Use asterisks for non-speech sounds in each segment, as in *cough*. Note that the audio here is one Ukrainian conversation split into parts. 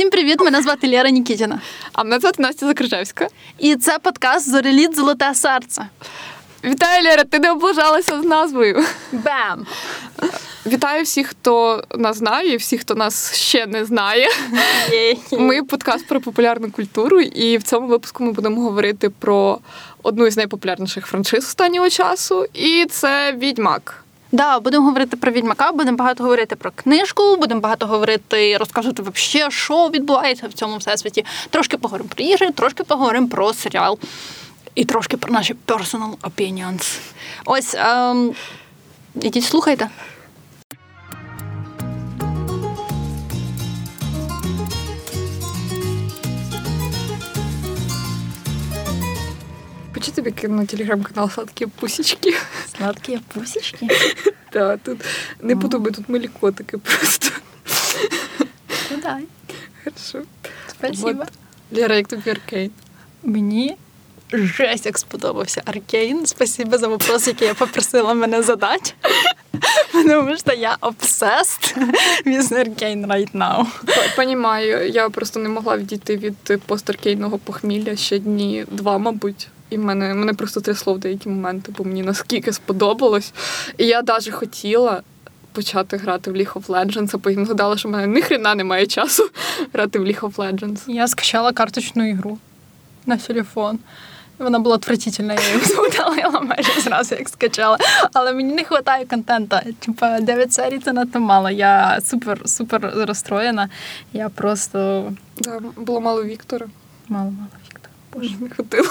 Всім привіт! Мене звати Лера Нікітіна. А мене звати Настя Закрижевська. І це подкаст Зореліт Золоте серце. Вітаю, Лера! Ти не облажалася з назвою. Бем! Вітаю всіх, хто нас знає, і всіх, хто нас ще не знає. Ми подкаст про популярну культуру, і в цьому випуску ми будемо говорити про одну із найпопулярніших франшиз останнього часу, і це Відьмак. Да, будемо говорити про відьмака, будемо багато говорити про книжку, будемо багато говорити, розказувати вообще, що відбувається в цьому всесвіті. Трошки поговоримо про ігри, трошки поговоримо про серіал. І трошки про наші personal opinions. Ось ем, ідіть слухайте. Хочу тобі кину телеграм-канал Сладкі пусічки. Сладкі пусічки. Так, *laughs* тут не подумай, тут милі котики просто. Ну дай. Хорошо. Спасибо. Лера, як тобі Аркейн? Мені жесть як сподобався Аркейн. Спасибо за вопрос, який я попросила мене задати. *laughs* Тому що я obsessed with Arcane right now. Понімаю, я просто не могла відійти від постаркейного похмілля ще дні два, мабуть. І мене мене просто трясло в деякі моменти, бо мені наскільки сподобалось. І я навіть хотіла почати грати в League of Legends, а потім згадала, що в мене ні хрена немає часу *laughs* грати в League of Legends. Я скачала карточну ігру на телефон. Вона була отвратительна, я її *laughs* удалила майже зразу, як скачала. Але мені не вистачає контенту. Типа 9 серій це надто мало. Я супер супер розстроєна. Я просто Да, було мало Віктора. Мало мало. Боже, не хотіла.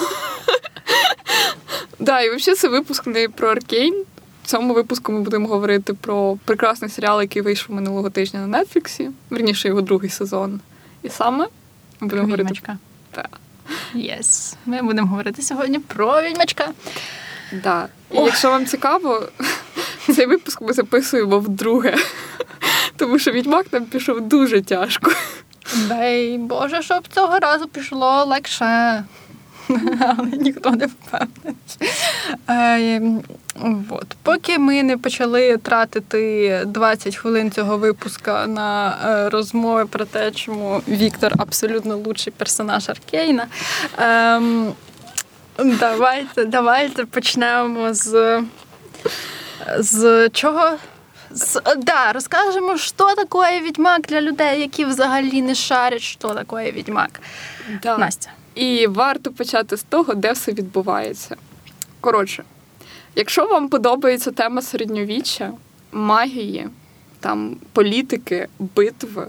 Да, і взагалі це випуск не про Аркейн. В цьому випуску ми будемо говорити про прекрасний серіал, який вийшов минулого тижня на Нетфліксі. Верніше його другий сезон. І саме ми будемо говорити. Відьмачка. Так. Yes. Ми будемо говорити сьогодні про відьмачка. Да. І якщо вам цікаво, цей випуск ми записуємо вдруге. Тому що відьмак нам пішов дуже тяжко. Дай Боже, щоб цього разу пішло легше. *laughs* Але ніхто не впевнений. От. Поки ми не почали тратити 20 хвилин цього випуска на е, розмови про те, чому Віктор абсолютно лучший персонаж Аркейна. Е, давайте, давайте почнемо з. З чого? З, да, розкажемо, що таке відьмак для людей, які взагалі не шарять, що таке відьмак. Да. Настя. І варто почати з того, де все відбувається. Коротше, якщо вам подобається тема середньовіччя, магії, там політики, битви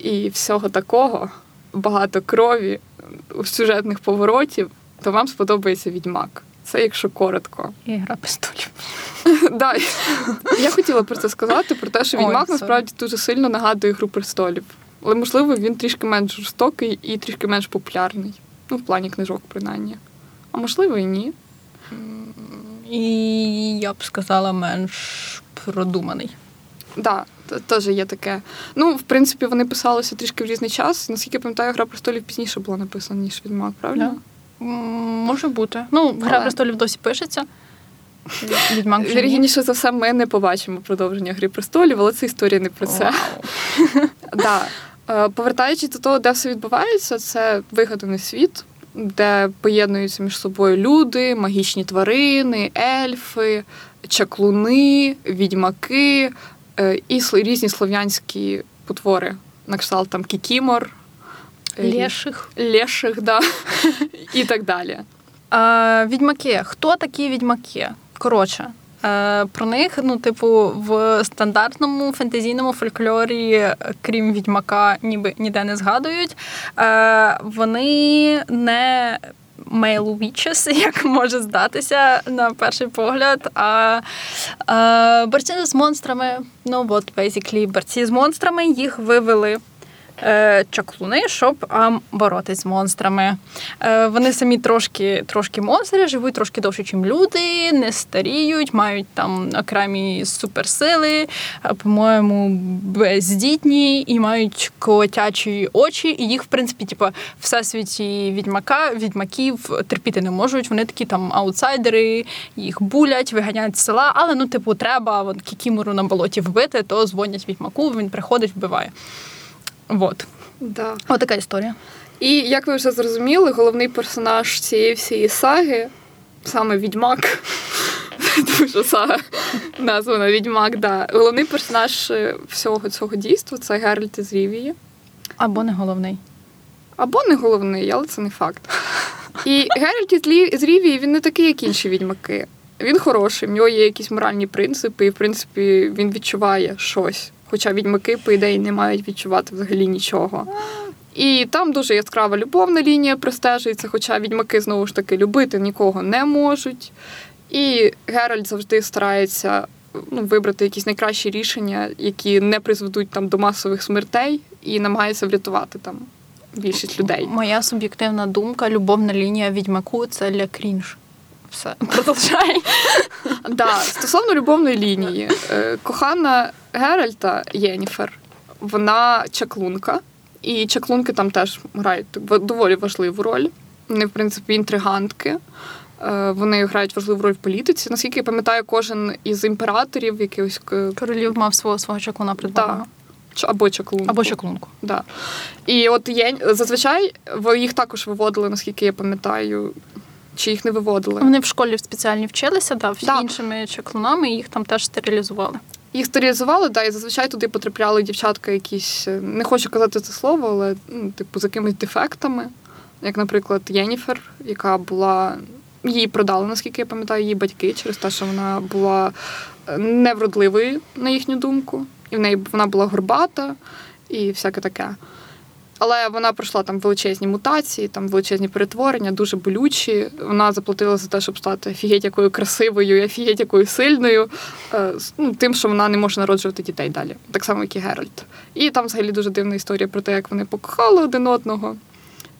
і всього такого, багато крові, сюжетних поворотів, то вам сподобається відьмак. Це якщо коротко. І гра пистолів. *laughs* Да, Я хотіла про це сказати, про те, що відьмак насправді дуже сильно нагадує гру престолів. Але, можливо, він трішки менш жорстокий і трішки менш популярний. Ну, в плані книжок, принаймні. А можливо, і ні. І я б сказала, менш продуманий. Да, теж є таке. Ну, в принципі, вони писалися трішки в різний час. Наскільки я пам'ятаю, гра престолів пізніше була написана, ніж відьмак, правильно? М, Може бути. Ну, гра Але- престолів досі пишеться. Відьмак вже за все, ми не побачимо продовження Гри престолів, але це історія не про це. *laughs* Да. Е, Повертаючись до того, де все відбувається, це вигаданий світ, де поєднуються між собою люди, магічні тварини, ельфи, чаклуни, відьмаки е, і різні слов'янські потвори, на кшталт там кікімор, Леших. леших, да, *laughs* і так далі. А, відьмаки. Хто такі відьмаки? Коротше. е, Про них, ну, типу, в стандартному фентезійному фольклорі, е, крім відьмака, ніби ніде не згадують. Е, Вони не male witches, *laughs* як може здатися на перший погляд. А е, борці з монстрами, ну от, basically, борці з монстрами їх вивели е, чаклуни, щоб а, боротись з монстрами. Е, вони самі трошки, трошки монстри, живуть трошки довше, ніж люди, не старіють, мають там окремі суперсили, по-моєму, бездітні і мають котячі очі. І їх, в принципі, типу, всесвіті відьмака, відьмаків терпіти не можуть. Вони такі там аутсайдери, їх булять, виганяють з села, але ну, типу, треба от, кікімору на болоті вбити, то дзвонять відьмаку, він приходить, вбиває. Вот. Да. Отака історія. І як ви вже зрозуміли, головний персонаж цієї всієї саги саме відьмак. *laughs* Дуже сага названа Відьмак, да. Головний персонаж е, всього цього дійства це Геральт із Рівії. Або не головний. Або не головний, але це не факт. І Геральт із Рівії він не такий, як інші відьмаки. Він хороший, в нього є якісь моральні принципи, і в принципі він відчуває щось. Хоча відьмаки, по ідеї, не мають відчувати взагалі нічого. І там дуже яскрава любовна лінія простежується, хоча відьмаки знову ж таки любити нікого не можуть. І Геральт завжди старається ну, вибрати якісь найкращі рішення, які не призведуть там до масових смертей, і намагається врятувати там більшість людей. Моя суб'єктивна думка, любовна лінія відьмаку це для крінж. Все, *laughs* продовжай. Да, стосовно любовної лінії, е, кохана Геральта Єніфер, вона чаклунка, і чаклунки там теж грають доволі важливу роль. Вони, в принципі, інтригантки. Е, Вони грають важливу роль в політиці. Наскільки я пам'ятаю, кожен із імператорів якихось Королів мав свого свого чаклуна придбаного. або чаклунку. Або чаклунку. Да. І от є, зазвичай їх також виводили, наскільки я пам'ятаю, чи їх не виводили. Вони в школі спеціальні вчилися, да, Так. іншими чаклунами, і їх там теж стерилізували. Їх стерилізували, да, і зазвичай туди потрапляли дівчатка якісь, е, не хочу казати це слово, але ну, типу з якимись дефектами. Як, наприклад, Єніфер, яка була. Її продали, наскільки я пам'ятаю, її батьки через те, що вона була е, невродливою, на їхню думку. І в неї вона була горбата і всяке таке. Але вона пройшла там величезні мутації, там величезні перетворення, дуже болючі. Вона заплатила за те, щоб стати офігеть якою красивою і офігеть якою сильною, е, ну, тим, що вона не може народжувати дітей далі, так само, як і Геральт. І там взагалі дуже дивна історія про те, як вони покохали один одного.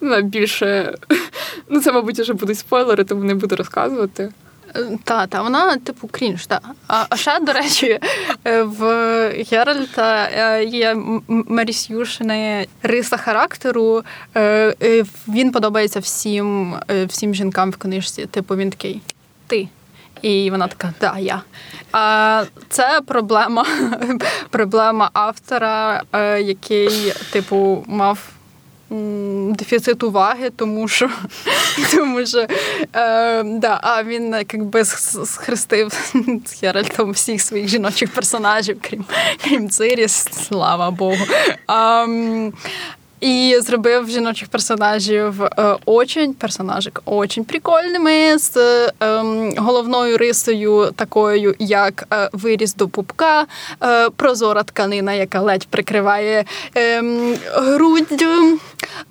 Ну, більше, *laughs* ну це, мабуть, вже будуть спойлери, тому не буду розказувати. Та, та, вона, типу, крінж, так. А, а ще, до речі, е, в Геральта е, є м- м- риса характеру. Е, Він подобається всім, всім жінкам в книжці. Типу, він такий ти. І вона така, да, я. А це проблема, *laughs* проблема автора, який, типу, мав дефіцит уваги, тому що, *laughs* тому що е, да, а він якби схрестив з Геральтом всіх своїх жіночих персонажів, крім, крім Циріс, слава Богу. А, і зробив жіночих персонажів е, очень персонажик очень прикольними з е, головною рисою, такою як е, виріс до пупка, е, прозора тканина, яка ледь прикриває ем, грудь.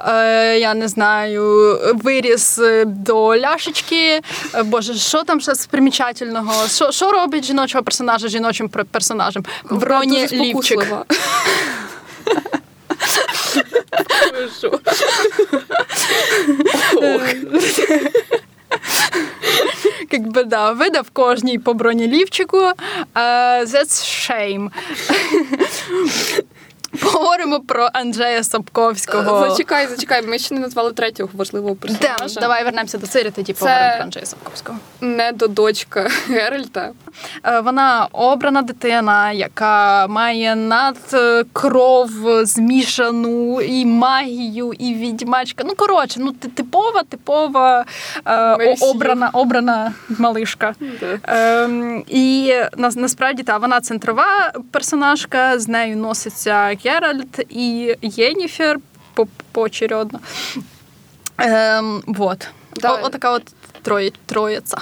Е, я не знаю, виріс до ляшечки. Е, Боже, що там ще з примічательного? Що, що робить жіночого персонажа жіночим пер- персонажем? Броні лівчик. *laughs* Ох. Якби да, видав кожній по бронелівчику. Uh, that's shame. Поговоримо про Анджея Сапковського. Зачекай, зачекай, ми ще не назвали третього важливого персонажа. давай вернемося до Цири, тоді Це- поговоримо про Анджея Сапковського. Не до дочка Геральта. Е, Вона обрана дитина, яка має надкров змішану і магію, і відьмачка. Ну, коротше, ну типова, типова е, обрана, обрана малишка. Ем, і на, насправді та вона центрова персонажка, з нею носиться Геральт і Єніфер по- поочередно. Ем, вот. Да. О, отака от троє, троєця.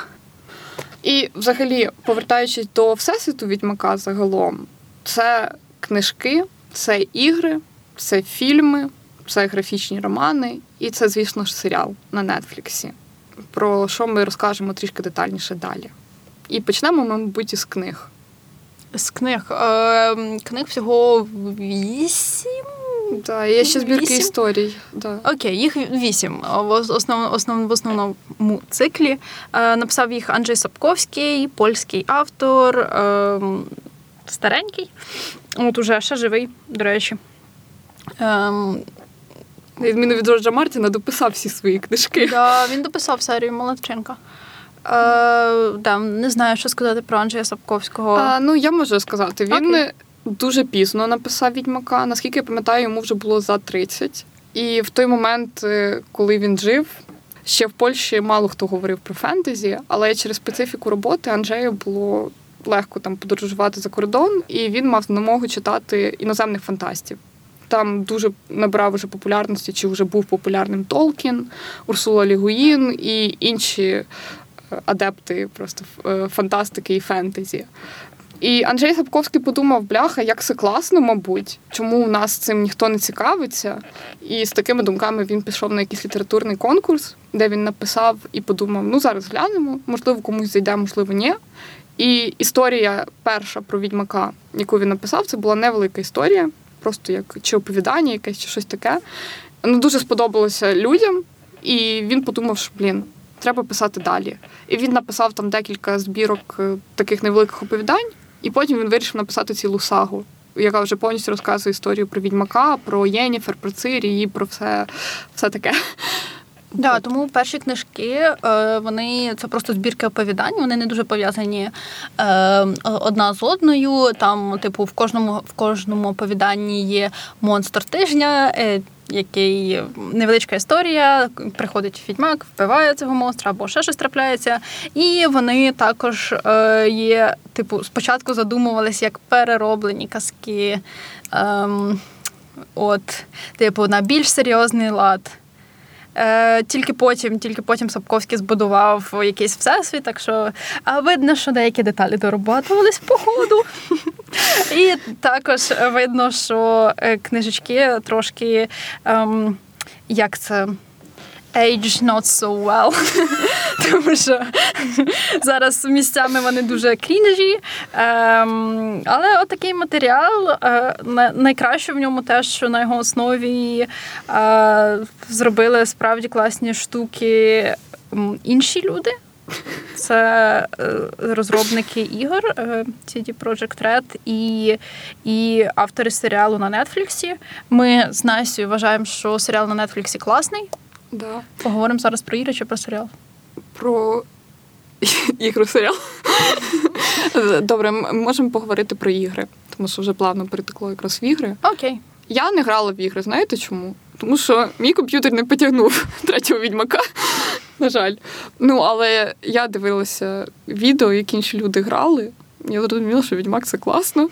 І взагалі, повертаючись до всесвіту відьмака загалом, це книжки, це ігри, це фільми, це графічні романи, і це, звісно ж, серіал на Нетфліксі, про що ми розкажемо трішки детальніше далі. І почнемо, ми, мабуть, із книг. З книг. Е, книг всього вісім. Да, є ще збірки Вісім? історій. Да. Окей, їх вісім. В основ, основ, в основному циклі. Е, написав їх Анджей Сапковський, польський автор, е, старенький. От уже ще живий, до речі. Е, відміну від Джорджа Мартіна, дописав всі свої книжки. да, він дописав серію Молодченка. Е, да, не знаю, що сказати про Анджея Сапковського. А, ну, я можу сказати, він Окей. дуже пізно написав відьмака. Наскільки я пам'ятаю, йому вже було за 30. І в той момент, е, коли він жив, ще в Польщі мало хто говорив про фентезі, але через специфіку роботи Анджею було легко там подорожувати за кордон, і він мав змогу читати іноземних фантастів. Там дуже набрав уже популярності, чи вже був популярним Толкін, Урсула Лігуїн і інші е, адепти просто е, фантастики і фентезі. І Анджей Сапковський подумав, бляха, як це класно, мабуть, чому у нас цим ніхто не цікавиться. І з такими думками він пішов на якийсь літературний конкурс, де він написав і подумав: ну зараз глянемо, можливо, комусь зайде, можливо, ні. І історія перша про відьмака, яку він написав, це була невелика історія, просто як чи оповідання, якесь чи щось таке. Ну дуже сподобалося людям, і він подумав, що блін. Треба писати далі. І він написав там декілька збірок е, таких невеликих оповідань, і потім він вирішив написати цілу сагу, яка вже повністю розказує історію про відьмака, про Єніфер, про Цирі про все, все таке. *laughs* Да, тому перші книжки е, вони це просто збірки оповідань. Вони не дуже пов'язані е, одна з одною. Там, типу, в кожному в кожному оповіданні є монстр тижня. Який невеличка історія, приходить відьмак, вбиває цього монстра або ще щось трапляється. І вони також е, є, типу, спочатку задумувалися як перероблені казки, е, от, типу, на більш серйозний лад. Е, Тільки потім, тільки потім Сапковський збудував якийсь всесвіт, так що видно, що деякі деталі дорабатувались по ходу. І також видно, що е, книжечки трошки ем, як це. Age not so well. *laughs* Тому що зараз місцями вони дуже крінжі. Ем, але отакий матеріал. Е, найкраще в ньому те, що на його основі е, зробили справді класні штуки інші люди. Це е, розробники ігор CD Projekt Red і і автори серіалу на Нетфліксі. Ми з Насю вважаємо, що серіал на Нетфліксі класний. Да. Поговоримо зараз про ігри чи про серіал? Про *laughs* ігру серіал. *laughs* Добре, ми можемо поговорити про ігри, тому що вже плавно перетекло якраз в ігри. Окей. Я не грала в ігри, знаєте чому? Тому що мій комп'ютер не потягнув *laughs* третього відьмака. На жаль. Ну, але я дивилася відео, які інші люди грали. Я зрозуміла, що відьмак це класно.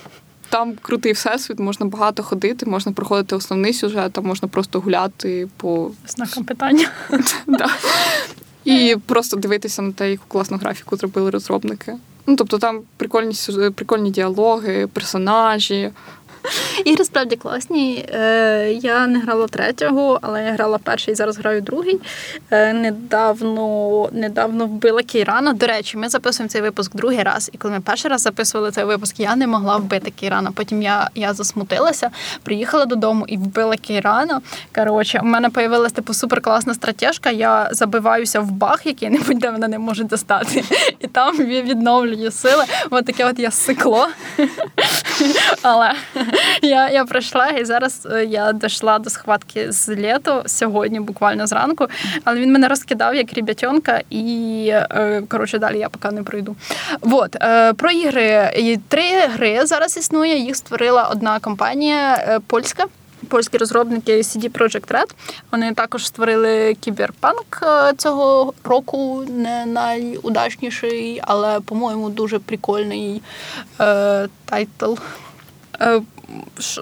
Там крутий всесвіт, можна багато ходити, можна проходити основний сюжет, а можна просто гуляти по знакам питання. *laughs* І просто дивитися на те, яку класну графіку зробили розробники. Ну тобто там прикольні прикольні діалоги, персонажі, Ігри справді класні. Е, я не грала третього, але я грала перший і зараз граю другий. Е, недавно недавно вбила Кейрана. До речі, ми записуємо цей випуск другий раз. І коли ми перший раз записували цей випуск, я не могла вбити Кейрана. Потім я я засмутилася, приїхала додому і вбила Кейрана. Коротше, у мене появилась типу суперкласна стратежка. Я забиваюся в баг, який-небудь, де мене не можуть достати. І там відновлюю сили. Ось таке от я сикло. Але *laughs* я я пройшла, і зараз е, я дійшла до схватки з літо сьогодні, буквально зранку. Але він мене розкидав як рібятьонка, і е, коротше далі я поки не пройду. Вот е, про ігри. Три гри зараз існує. Їх створила одна компанія польська. Польські розробники CD Projekt Red. Вони також створили кіберпанк цього року, не найудачніший, але, по-моєму, дуже прикольний е, title. Е,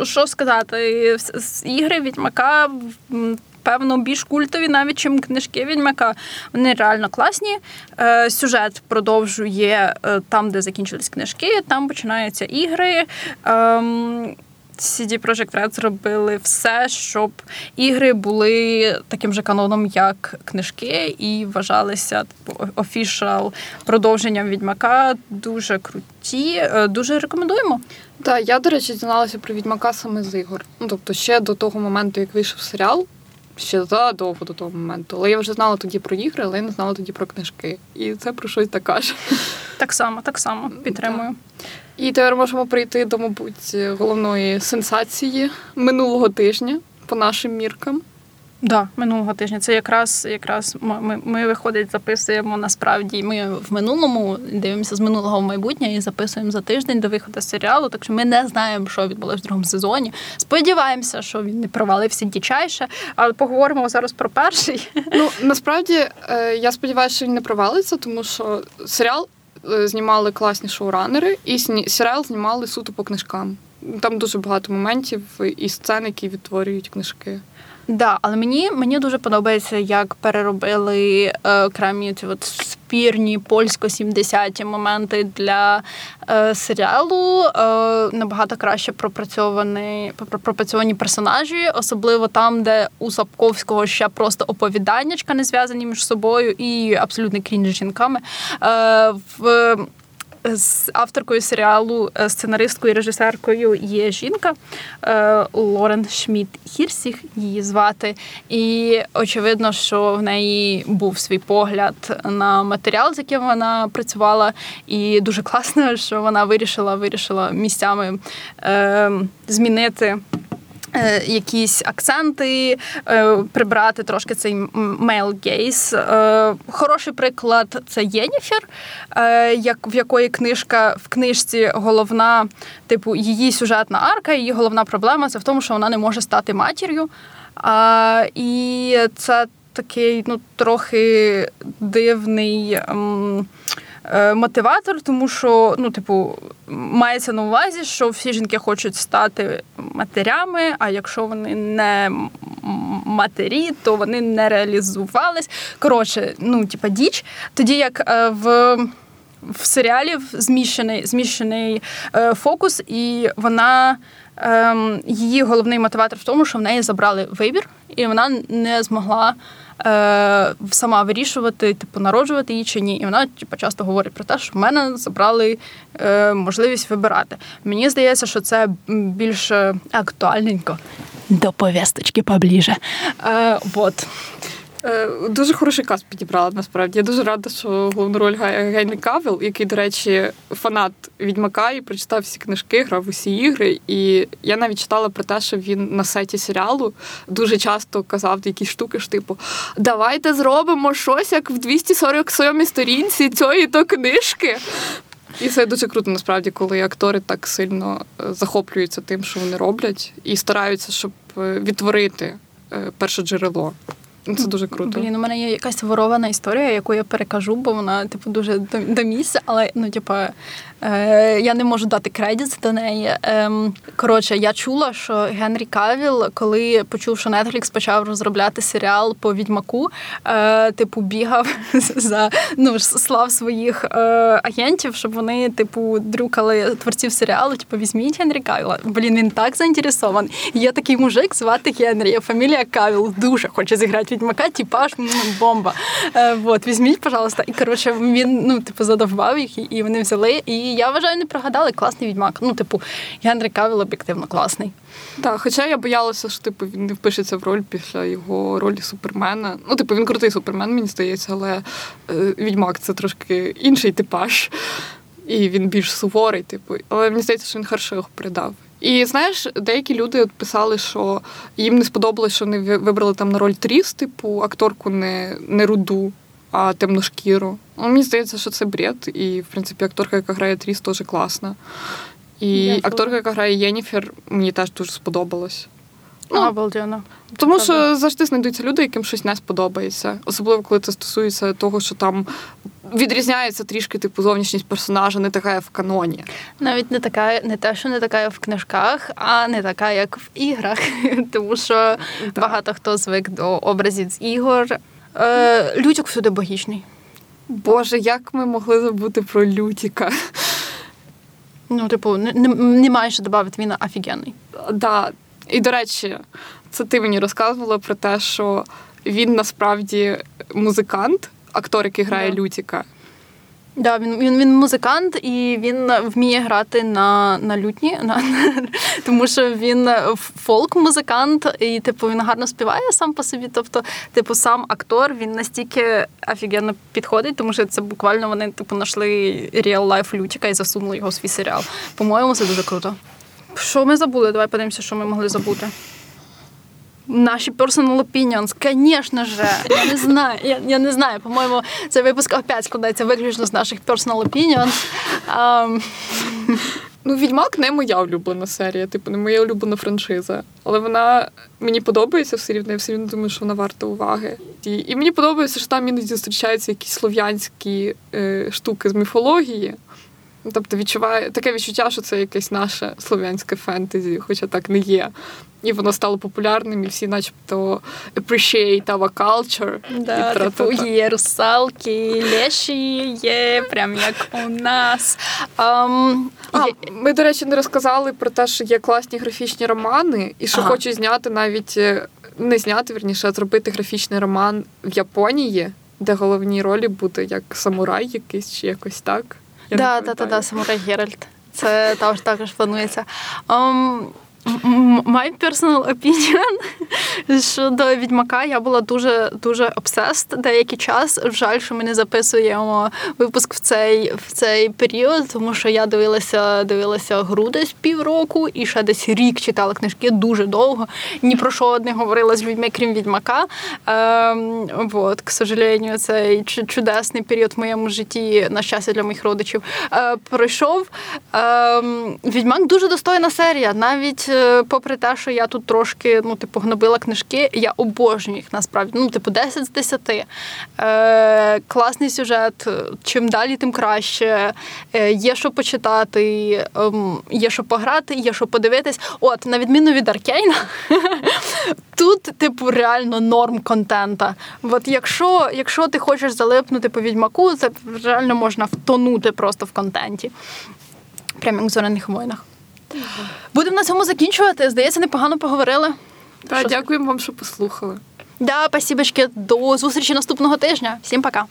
що сказати, ігри Відьмака. Певно, більш культові, навіть чим книжки Відьмака. Вони реально класні. Е, сюжет продовжує е, там, де закінчились книжки, там починаються ігри. Ем, CD Projekt Red зробили все, щоб ігри були таким же каноном, як книжки, і вважалися типу, офішал продовженням відьмака. Дуже круті, дуже рекомендуємо. Так, я, до речі, дізналася про відьмака саме з ігор. Ну, тобто, ще до того моменту, як вийшов серіал, ще задовго до того моменту. Але я вже знала тоді про ігри, але я не знала тоді про книжки. І це про щось така ж. Так само, так само підтримую. Так. І тепер можемо прийти до, мабуть, головної сенсації минулого тижня по нашим міркам. Да, минулого тижня. Це якраз якраз ми, ми виходить, записуємо насправді. Ми в минулому дивимося з минулого в майбутнє і записуємо за тиждень до виходу серіалу. Так що ми не знаємо, що відбулося в другому сезоні. Сподіваємося, що він не провалився дічайше, але поговоримо зараз про перший. Ну насправді е, я сподіваюся, що він не провалиться, тому що серіал е, знімали класні шоуранери, і серіал знімали суто по книжкам. Там дуже багато моментів і сцен, які відтворюють книжки. Да, але мені мені дуже подобається, як переробили е, окремі ці от спірні польсько-70-ті моменти для е, серіалу. Е, набагато краще пропрацьовані пропрацьовані персонажі, особливо там, де у Сапковського ще просто оповіданнячка не зв'язані між собою і абсолютно крінж жінками. Е, в з авторкою серіалу, е, сценаристкою і режисеркою є жінка е, Лорен Шмідт Хірсіх, її звати. І очевидно, що в неї був свій погляд на матеріал, з яким вона працювала. І дуже класно, що вона вирішила вирішила місцями е, змінити. Е, якісь акценти, е, прибрати трошки цей gaze. Е, хороший приклад це Єніфер, як в якої книжка в книжці головна, типу, її сюжетна арка, її головна проблема це в тому, що вона не може стати матір'ю. І це такий ну, трохи дивний. Е, мотиватор, тому що ну, типу, мається на увазі, що всі жінки хочуть стати матерями, а якщо вони не матері, то вони не реалізувались. Коротше, ну, типа діч. Тоді як е, в. В серіалі зміщений зміщений е, фокус, і вона ем, її головний мотиватор в тому, що в неї забрали вибір, і вона не змогла е, сама вирішувати, типу, народжувати її чи ні. І вона типу, часто говорить про те, що в мене забрали е, можливість вибирати. Мені здається, що це більш актуальненько. До повісточки поближе. Е, вот. Е, дуже хороший каст підібрала насправді. Я дуже рада, що головну роль Генрі Кавіл, який, до речі, фанат відьмака і прочитав всі книжки, грав усі ігри. І я навіть читала про те, що він на сеті серіалу дуже часто казав якісь штуки ж типу: Давайте зробимо щось як в 247 сторінці цієї то книжки. І це дуже круто, насправді, коли актори так сильно е, захоплюються тим, що вони роблять, і стараються, щоб е, відтворити перше джерело. Це дуже круто. Блін, у мене є якась ворована історія, яку я перекажу, бо вона, типу, дуже до місця, але ну, типу, Е, я не можу дати кредит до неї. Ем, коротше, я чула, що Генрі Кавіл, коли почув, що Netflix почав розробляти серіал по відьмаку, е, типу, бігав *laughs* за ну слав своїх е, агентів, щоб вони, типу, дрюкали творців серіалу. Типу, візьміть Генрі Кавіла. Блін, він так заінтересований. Є такий мужик, звати Генрі, фамілія Кавіл, дуже хоче зіграти відьмака, типаж бомба. Вот, візьміть, пожалуйста. І коротше, він ну, типу, задовбав їх, і вони взяли. І я вважаю, не прогадали класний відьмак. Ну, типу, Генрі Кавіл об'єктивно класний. Так, хоча я боялася, що типу він не впишеться в роль після його ролі супермена. Ну, типу, він крутий супермен, мені здається, але е, відьмак це трошки інший типаж. І він більш суворий, типу. Але мені здається, що він хорошо його передав. І знаєш, деякі люди писали, що їм не сподобалось, що вони вибрали там на роль Тріс, типу, акторку не не руду, а темношкіру. Ну, Мені здається, що це бред. І, в принципі, акторка, яка грає Тріс, теж класна. І Дякую. акторка, яка грає Єніфер, мені теж дуже сподобалось. Ну, Обалденно. Тому що завжди знайдуться люди, яким щось не сподобається. Особливо, коли це стосується того, що там відрізняється трішки типу зовнішність персонажа, не така як в каноні. Навіть не така, не те, що не така як в книжках, а не така, як в іграх. *laughs* Тому що так. багато хто звик до образів з ігор. Е, Лютік всюди богічний. Боже, як ми могли забути про Лютіка? Ну, типу, немає що додати, він офігенний. Да. І до речі, це ти мені розказувала про те, що він насправді музикант, актор, який грає yeah. Лютіка. Да, він він, він музикант і він вміє грати на на лютні, *laughs* на, тому що він фолк-музикант, і типу він гарно співає сам по собі. Тобто, типу, сам актор він настільки офігенно підходить, тому що це буквально вони типу знайшли real life лютіка і засунули його в свій серіал. По-моєму, це дуже круто. Що ми забули? Давай подивимося, що ми могли забути. Наші personal opinions, звісно ж, я не знаю. Я, я не знаю. По-моєму, цей випуск опять складається виключно з наших personal opinions. Um... Ну, Відьмак не моя улюблена серія, типу, не моя улюблена франшиза. Але вона мені подобається все рівно, я все рівно думаю, що вона варта уваги. І, і мені подобається, що там іноді зустрічаються якісь слов'янські е, штуки з міфології. Тобто відчуває таке відчуття, що це якесь наше слов'янське фентезі, хоча так не є. І воно стало популярним, і всі, начебто, appreciate our culture. Да, типу, є русалки, леші, є прям як у нас. Um, а, є... Ми, до речі, не розказали про те, що є класні графічні романи, і що ага. хочуть зняти навіть е, не зняти, верніше, а зробити графічний роман в Японії, де головні ролі буде як самурай якийсь чи якось так. Да, да, да, самурай Геральт. Це також також планується. Um, My personal opinion *laughs* щодо відьмака я була дуже дуже обсест деякий час. Жаль, що ми не записуємо випуск в цей в цей період, тому що я дивилася дивилася гру десь півроку і ще десь рік читала книжки дуже довго. Ні про що не говорила з людьми, крім відьмака. Ем, вот, к сожалению, цей чудесний період в моєму житті, на щастя для моїх родичів, е, пройшов. Ем, Відьмак дуже достойна серія. Навіть попри те, що я тут трошки ну, типу, гнобила книжки, я обожнюю їх насправді. Ну, типу, 10 з 10. Е, Класний сюжет. Чим далі, тим краще. Е, Є що почитати, е, є що пограти, є що подивитись. От, на відміну від Аркейна, *laughs* тут, типу, реально норм контента. От якщо, якщо ти хочеш залипнути по відьмаку, це реально можна втонути просто в контенті. Прямо як в зоряних воїнах. Будемо на цьому закінчувати. Здається, непогано поговорили. Так, Дякуємо вам, що послухали. Да, спасибочки. До зустрічі наступного тижня. Всім пока.